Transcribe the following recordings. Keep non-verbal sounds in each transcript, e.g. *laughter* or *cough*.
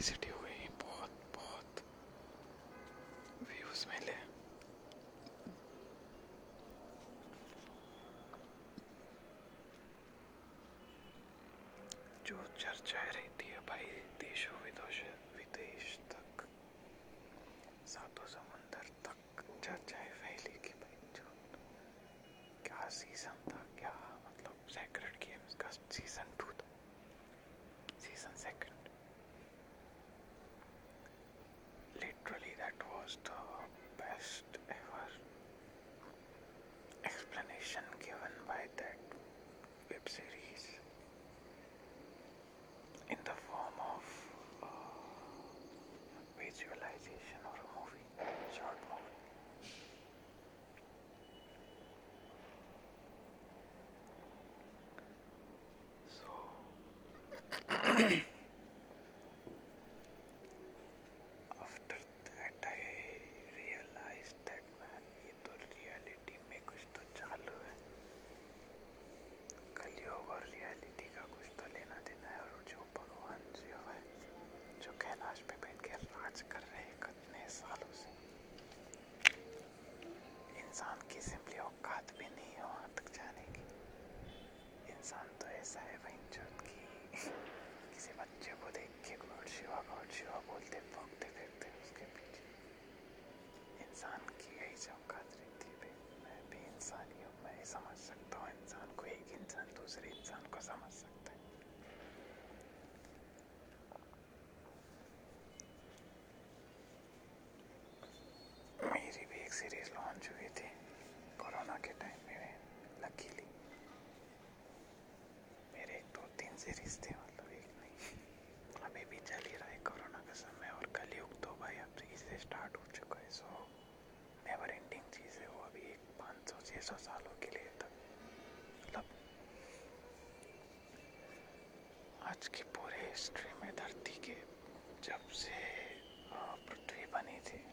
decir, tío. *coughs* 쉬어볼 때 펑펑 सौ सालों के लिए तक मतलब आज की पूरे हिस्ट्री में धरती के जब से पृथ्वी बनी थी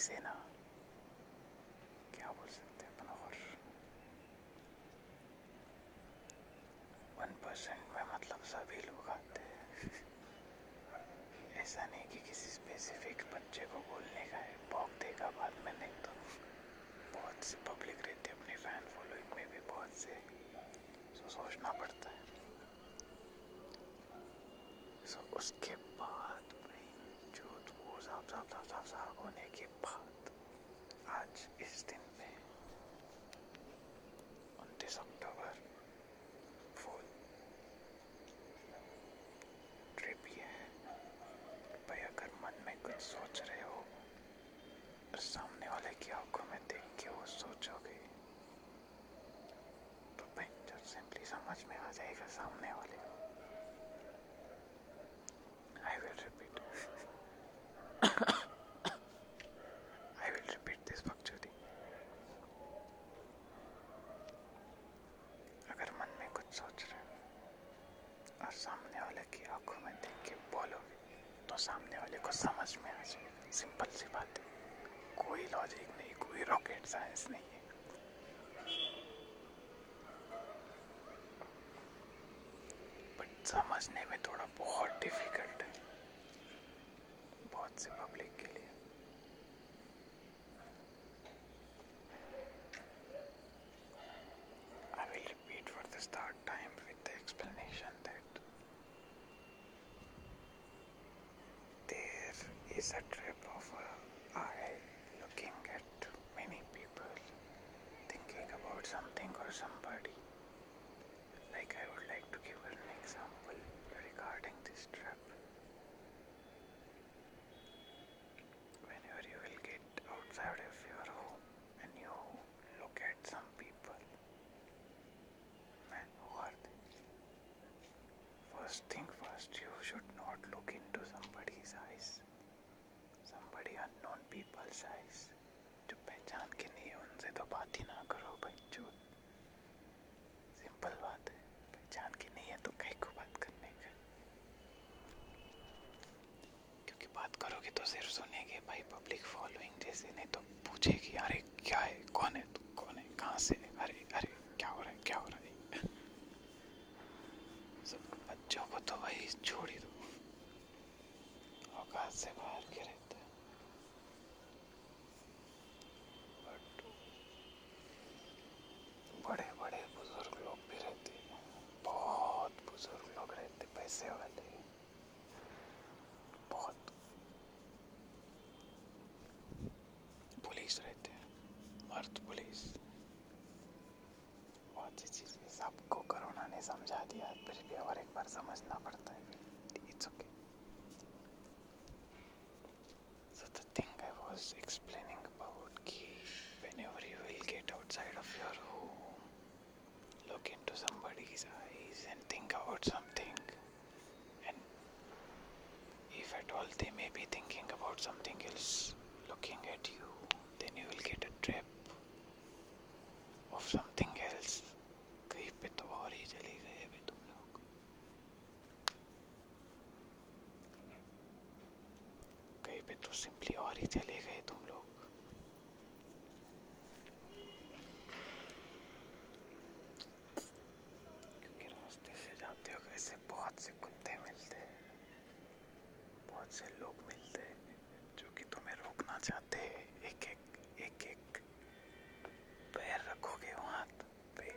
सेना क्या बोल सकते हैं अपन और वन परसेंट में मतलब सभी लोग आते हैं ऐसा नहीं कि किसी स्पेसिफिक बच्चे को बोलने का है भोग देगा बाद में नहीं तो बहुत सी पब्लिक रहती है अपनी फ़ैन फॉलोइंग में भी बहुत से सो सोचना पड़ता है सो उसके बाद जो वो साफ़ साफ़ साफ़ साफ़ साफ़ होने के बाद आज इस दिन में उनतीस अक्टूबर फुल ट्रिप ये है भाई अगर मन में कुछ सोच रहे हो सामने वाले की आँखों में देख के वो सोचोगे। तो जब सिंपली समझ में आ जाएगा सामने वाले। I will repeat. I will repeat this Bhakchudi. अगर मन में कुछ सोच रहे हो और सामने वाले की आँखों में देख के बोलोगे तो सामने वाले को समझ में आ जाएगा सिंपल सी बात है कोई लॉजिक नहीं कोई रॉकेट साइंस नहीं है बट समझने में थोड़ा बहुत डिफ़िकल्ट है। बहुत से पब्लिक के लिए I will repeat for the start time with the explanation that there is a trip of a eye looking at many people thinking about something or somebody. Like I would like to give an example regarding this trip. Whenever you will get outside of your home and you look at some people, man, who are they? First thing first, you should not look into somebody's eyes, somebody unknown people's eyes. जो पहचान के नहीं है उनसे तो बात ही ना करो भाई जो सिंपल बात है पहचान की नहीं है तो कहीं को बात करने का क्योंकि बात करोगे तो सिर्फ़ सुनेंगे भाई पब्लिक फॉलोइंग जैसे, नहीं तो पूछेगी अरे क्या है, कौन है तू कौन है कहाँ से है अरे अरे क्या हो रहा है क्या हो रहा है सब बच्चों को तो भाई छोड़ ही दो औकात से बाहर के रहते हैं बट बड़े बड़े बुज़ुर्ग लोग भी रहते हैं बहुत बुज़ुर्ग लोग रहते पैसे वाले बहुत पुलिस रहते हैं मर्द पुलिस बहुत सी चीज़ें सबको कोरोना ने समझा दिया फिर भी और एक बार समझना पड़ता है it's okay So the thing I was explaining about कि you will get outside of your home, look into somebody's eyes and think about something. And if at all they may be thinking about something else, looking at you, then you will get a trip something else. कहीं पे तो और ही चले गए अभी तुम लोग। कहीं पे तो सिंपली और ही चले गए तुम लोग। क्योंकि रास्ते से जाते हो, ऐसे बहुत से कुत्ते मिलते हैं। बहुत से लोग मिलते हैं जो कि तुम्हें रोकना चाहते हैं एक एक एक एक पैर रखोगे वहाँ पे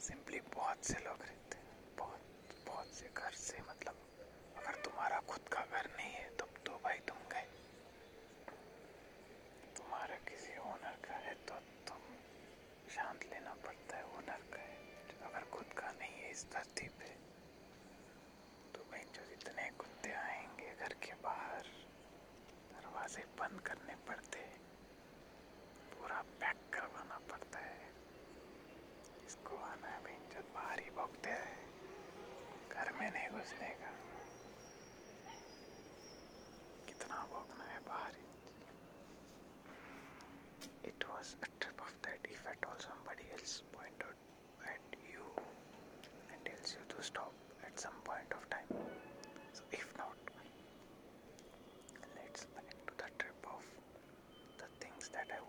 सिंपली से लोग रहते हैं। बहुत बहुत से घर से मतलब अगर तुम्हारा खुद का घर नहीं है, तब तो भाई तुम गए। तुम्हारा किसी ओनर का है तो तुम शांत लेना पड़ता है ओनर का है। अगर खुद का नहीं है इस धरती पे तो भाई जो जितने कुत्ते आएँगे घर के बाहर, दरवाजे बंद करने पड़ते पूरा पैक घर में नहीं घुसने का कितना भोगना है बाहर ही It was a trip of that if at all somebody else point out at you and tells you to stop at some point of time. So if not, let's back to the trip of the things that I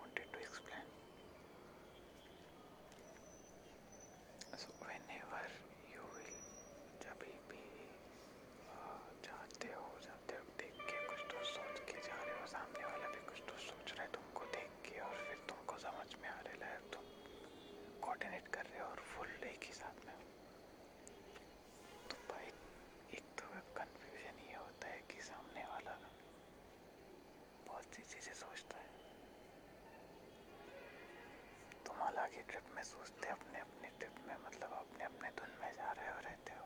trip में सोचते अपने अपने trip में मतलब अपने अपने धुन में जा रहे हो, रहते हो।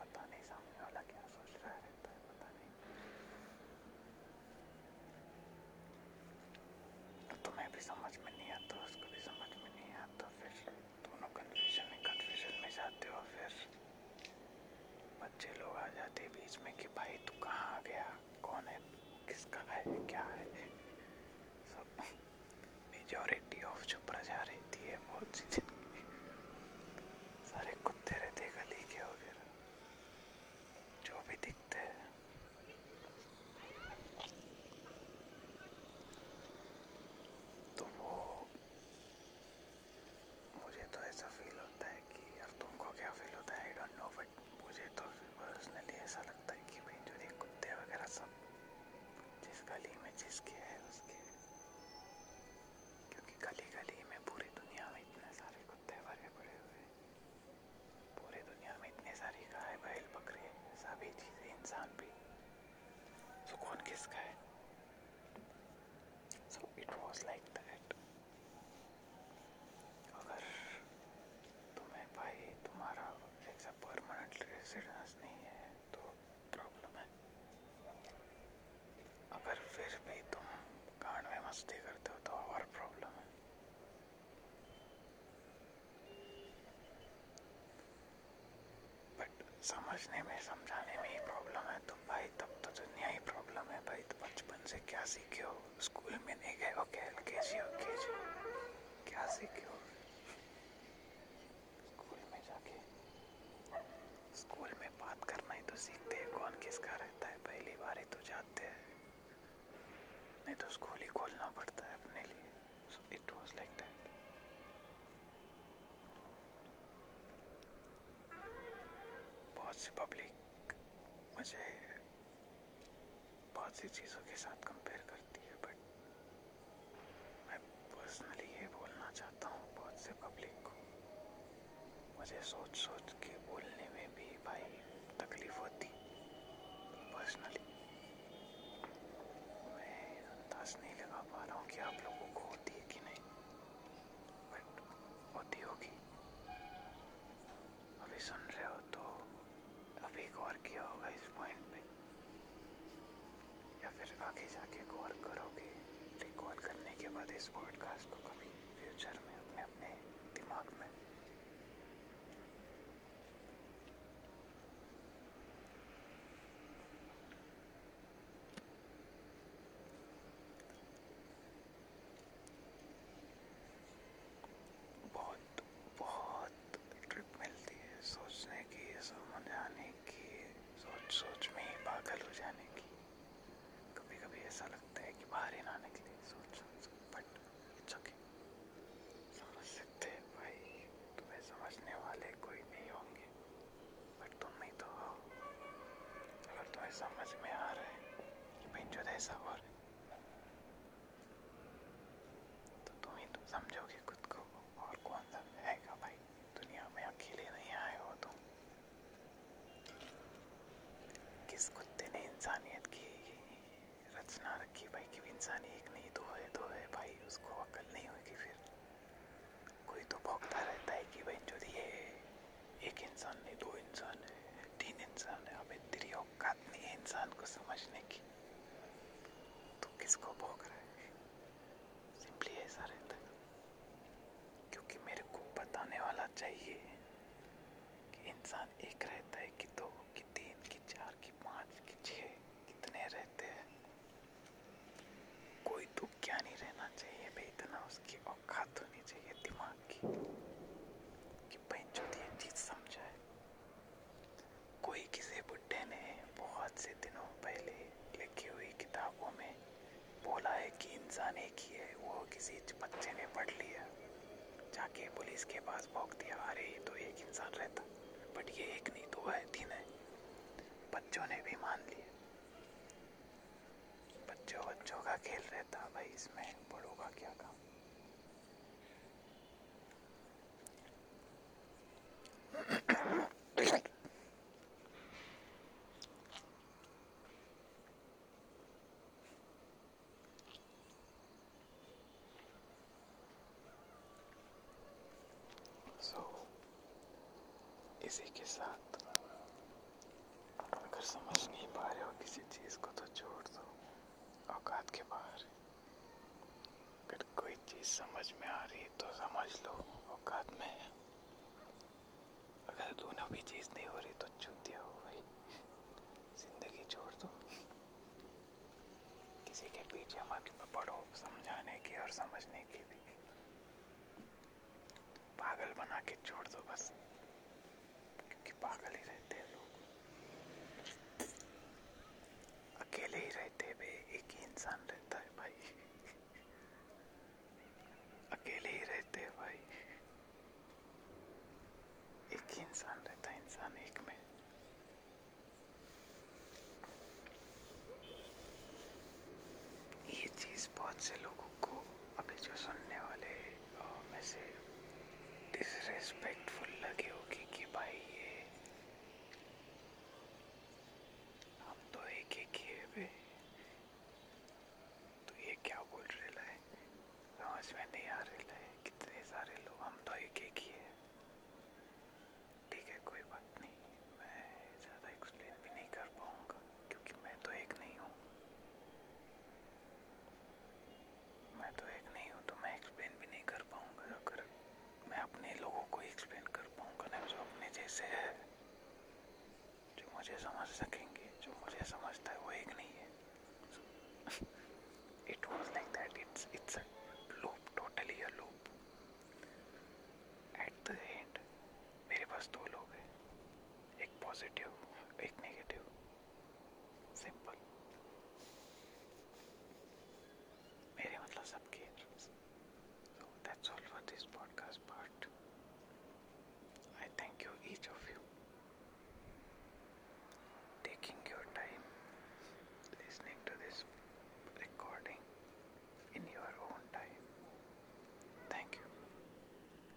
पता नहीं सामने वाला क्या सोच रहा है, रहता है, पता नहीं। तो तुम्हें भी समझ में नहीं आता, उसको भी समझ में नहीं आता, फिर दोनों कन्फ्यूज़न में कन्फ्यूज़न में जाते हो, फिर बच्चे लोग आ जाते बीच में कि भाई तू कहाँ आ गया? कौन है? किसका है? क्या है सब मेजोरिटी ऑफ़ जो प्रजा रहती है बहुत सी ज़िंदगी सारे कुत्ते रहते हैं गली के वगैरह जो भी दिखते हैं तो वो मुझे तो ऐसा फील होता है कि यार तुमको क्या फील होता है आई डोंट नो बट मुझे तो पर्सनली ऐसा लगता है कि भाई जो ये कुत्ते वगैरह सब जिस गली में जिसके है उसके क्योंकि गली गली में पूरी दुनिया में इतने सारे कुत्ते भरे पड़े हुए हैं पूरी दुनिया में इतनी सारी गाय बैल बकरे सभी चीज़ें इंसान भी सो कौन किसका है वॉज़ लाइक दैट अगर तुम्हें भाई तुम्हारा ऐसा परमानेंट रेसिडेंस नहीं है तो प्रॉब्लम है। अगर फिर भी तुम गांड में मस्ती करते हो तो और प्रॉब्लम है। बट समझने में, समझाने में ही प्रॉब्लम है तो भाई तब तो दुनिया ही प्रॉब्लम है भाई तो बचपन से क्या सीखे हो स्कूल में नहीं गए हो क्या एल के जी के जी क्या सीखे हो स्कूल में जाके स्कूल में बात करना ही तो सीखते हैं कौन किसका रहता है पहली बार ही तो जाते हैं नहीं तो स्कूल ही खोलना पड़ता है अपने लिए। So it was like that बहुत सी पब्लिक मुझे बहुत सी चीज़ों के साथ कंपेयर करती है बट मैं पर्सनली ये बोलना चाहता हूँ बहुत से पब्लिक को। मुझे सोच सोच के बोलने में भी भाई तकलीफ़ होती पर्सनली मैं अंदाज नहीं लगा पा रहा हूँ कि आप लोगों को होती है कि नहीं बट होती होगी। अभी सुन रहे हो तो अभी गौर किया होगा इस पॉइंट पे। या फिर आगे जाके गौर करोगे रिकॉल करने के बाद इस पॉडकास्ट को Almighty. इंसान को समझने की तो किसको भोग रहा है सिंपली ऐसा रहता है क्योंकि मेरे को बताने वाला चाहिए कि इंसान एक रहता है कि दो कि तीन कि चार कि पाँच कि छः कितने रहते हैं कोई तो क्या नहीं रहना चाहिए भाई इतना उसकी औकात होनी चाहिए दिमाग की कि बहन ये चीज़ समझाए कोई किसी बुढ़े ने बहुत से दिनों पहले लिखी हुई किताबों में बोला है कि इंसान एक ही है वो किसी बच्चे ने पढ़ लिया जाके पुलिस के पास आ अरे, ये तो एक इंसान रहता। बट ये एक नहीं, दो है, तीन है। बच्चों ने भी मान लिया बच्चों बच्चों का खेल रहता भाई इसमें बड़ों का क्या काम so, इसी के साथ। अगर समझ नहीं पा रहे हो किसी चीज़ को तो छोड़ दो। औकात के बाहर अगर कोई चीज़ समझ में आ रही है तो समझ लो, औकात में अगर दोनों भी चीज़ नहीं हो रही तो चूतिया हो भाई ज़िंदगी छोड़ दो। किसी के पीछे मत पढ़ो समझाने की और समझने की भी। पागल बना के छोड़ दो बस। क्योंकि पागल ही रहते हैं लोग अकेले ही रहते बे एक ही इंसान रहता है भाई अकेले ही रहते हैं भाई एक ही इंसान रहता है इंसान एक में ये चीज़ बहुत से लोगों को अभी जो सुनने वाले में से डिसरेस्पेक्टफुल लगी होगी कि भाई ये हम तो एक एक ही है बे तो ये क्या बोल रहे है समझ में नहीं आ रहे है कितने सारे लोग हम तो एक एक ही है ठीक है कोई बात नहीं मैं ज़्यादा एक्सप्लेन भी नहीं कर पाऊँगा क्योंकि मैं तो एक नहीं हूँ मैं तो एक नहीं हूँ तो मैं एक्सप्लेन भी नहीं कर पाऊँगा अगर मैं अपने लोगों को एक्सप्लेन कर पाऊँगा ना जो अपने जैसे है जो मुझे समझ सकेंगे जो मुझे समझता है वो एक नहीं है it was like that it's it's a loop totally uh at the end मेरे पास दो लोग हैं। एक पॉजिटिव